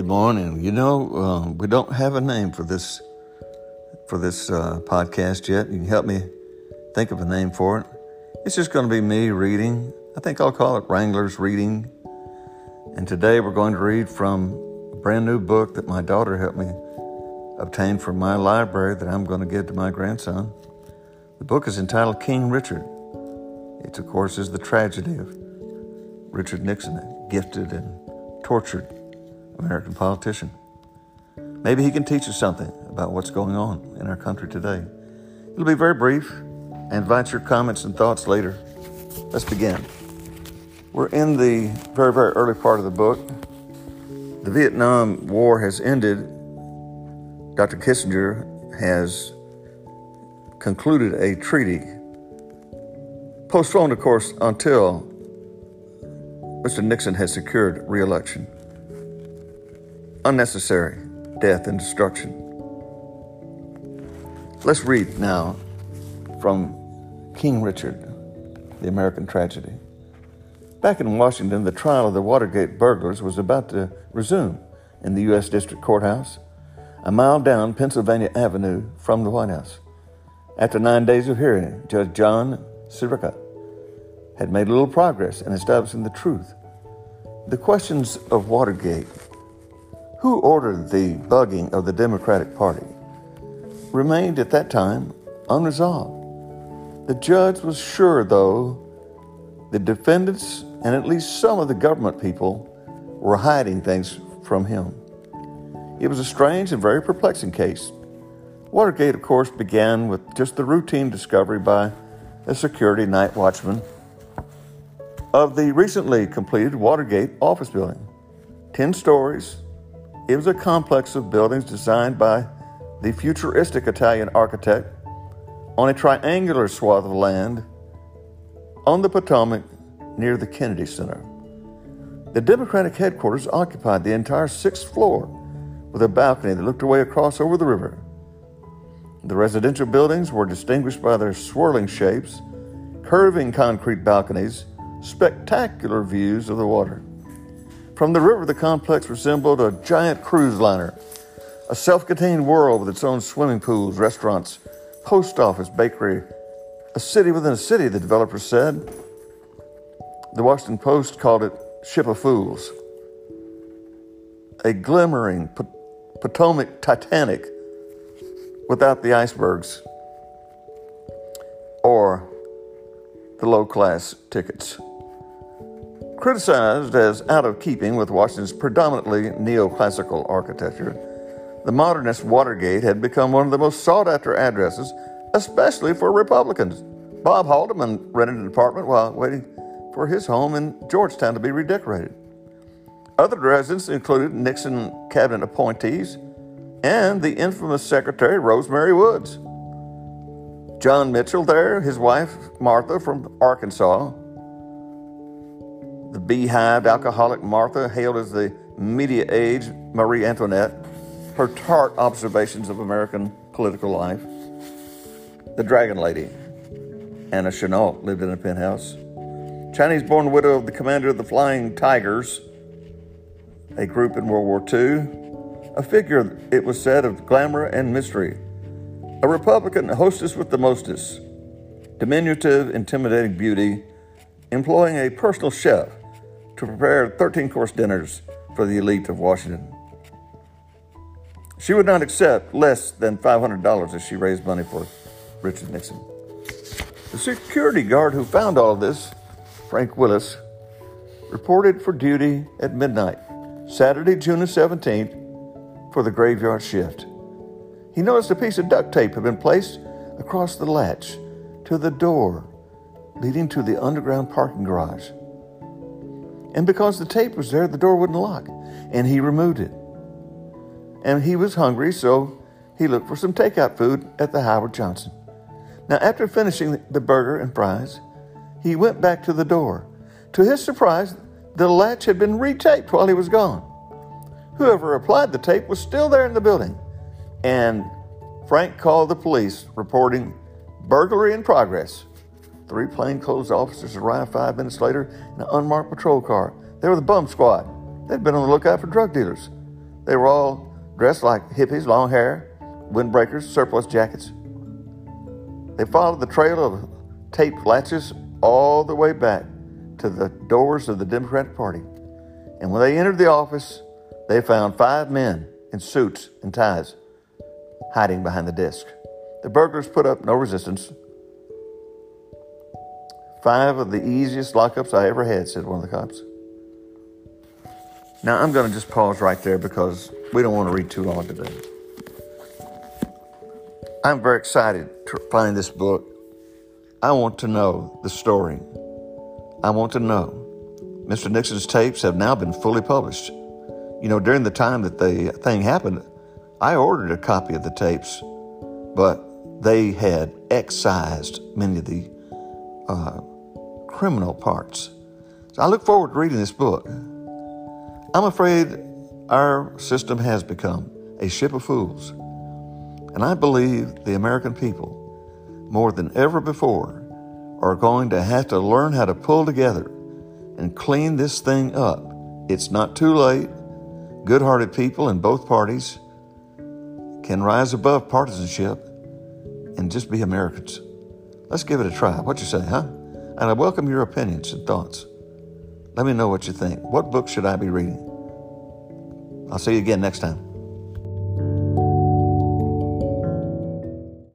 Good morning. You know, uh, we don't have a name for this for this uh, podcast yet. You can help me think of a name for it. It's just going to be me reading. I think I'll call it Wrangler's Reading. And today we're going to read from a brand new book that my daughter helped me obtain from my library that I'm going to give to my grandson. The book is entitled King Richard. It, of course, is the tragedy of Richard Nixon, gifted and tortured American politician. Maybe he can teach us something about what's going on in our country today. It'll be very brief. I invite your comments and thoughts later. Let's begin. We're in the very, very early part of the book. The Vietnam War has ended. Dr. Kissinger has concluded a treaty, postponed, of course, until Mr. Nixon has secured reelection. Unnecessary death and destruction. Let's read now from King Richard, the American tragedy. Back in Washington, the trial of the Watergate burglars was about to resume in the U.S. District Courthouse, a mile down Pennsylvania Avenue from the White House. After nine days of hearing, Judge John Sirica had made little progress in establishing the truth. The questions of Watergate who ordered the bugging of the Democratic Party, remained at that time unresolved. The judge was sure, though, the defendants and at least some of the government people were hiding things from him. It was a strange and very perplexing case. Watergate, of course, began with just the routine discovery by a security night watchman of the recently completed Watergate office building. Ten stories, it was a complex of buildings designed by the futuristic Italian architect on a triangular swath of land on the Potomac near the Kennedy Center. The Democratic headquarters occupied the entire sixth floor with a balcony that looked away across over the river. The residential buildings were distinguished by their swirling shapes, curving concrete balconies, spectacular views of the water. From the river, the complex resembled a giant cruise liner, a self contained world with its own swimming pools, restaurants, post office, bakery, a city within a city, the developer said. The Washington Post called it Ship of Fools. A glimmering Potomac Titanic without the icebergs or the low class tickets. Criticized as out of keeping with Washington's predominantly neoclassical architecture, the modernist Watergate had become one of the most sought after addresses, especially for Republicans. Bob Haldeman rented an apartment while waiting for his home in Georgetown to be redecorated. Other residents included Nixon cabinet appointees and the infamous Secretary Rosemary Woods. John Mitchell there, his wife Martha from Arkansas, the beehive alcoholic Martha, hailed as the media age Marie Antoinette, her tart observations of American political life. The Dragon Lady, Anna Chennault, lived in a penthouse. Chinese born widow of the commander of the Flying Tigers, a group in World War II. A figure, it was said, of glamour and mystery. A Republican hostess with the mostest. Diminutive, intimidating beauty, employing a personal chef to prepare 13 course dinners for the elite of Washington. She would not accept less than $500 if she raised money for Richard Nixon. The security guard who found all this, Frank Willis, reported for duty at midnight, Saturday, June 17th, for the graveyard shift. He noticed a piece of duct tape had been placed across the latch to the door leading to the underground parking garage. And because the tape was there, the door wouldn't lock. And he removed it. And he was hungry, so he looked for some takeout food at the Howard Johnson. Now, after finishing the burger and fries, he went back to the door. To his surprise, the latch had been retaped while he was gone. Whoever applied the tape was still there in the building. And Frank called the police, reporting burglary in progress. Three plainclothes officers arrived five minutes later in an unmarked patrol car. They were the bum squad. They'd been on the lookout for drug dealers. They were all dressed like hippies, long hair, windbreakers, surplus jackets. They followed the trail of taped latches all the way back to the doors of the Democratic Party. And when they entered the office, they found five men in suits and ties hiding behind the desk. The burglars put up no resistance. Five of the easiest lockups I ever had, said one of the cops. Now, I'm going to just pause right there because we don't want to read too long today. I'm very excited to find this book. I want to know the story. I want to know. Mr. Nixon's tapes have now been fully published. You know, during the time that the thing happened, I ordered a copy of the tapes, but they had excised many of the uh, criminal parts. So I look forward to reading this book. I'm afraid our system has become a ship of fools. And I believe the American people, more than ever before, are going to have to learn how to pull together and clean this thing up. It's not too late. Good hearted people in both parties can rise above partisanship and just be Americans. Let's give it a try. What you say, huh? And I welcome your opinions and thoughts. Let me know what you think. What book should I be reading? I'll see you again next time.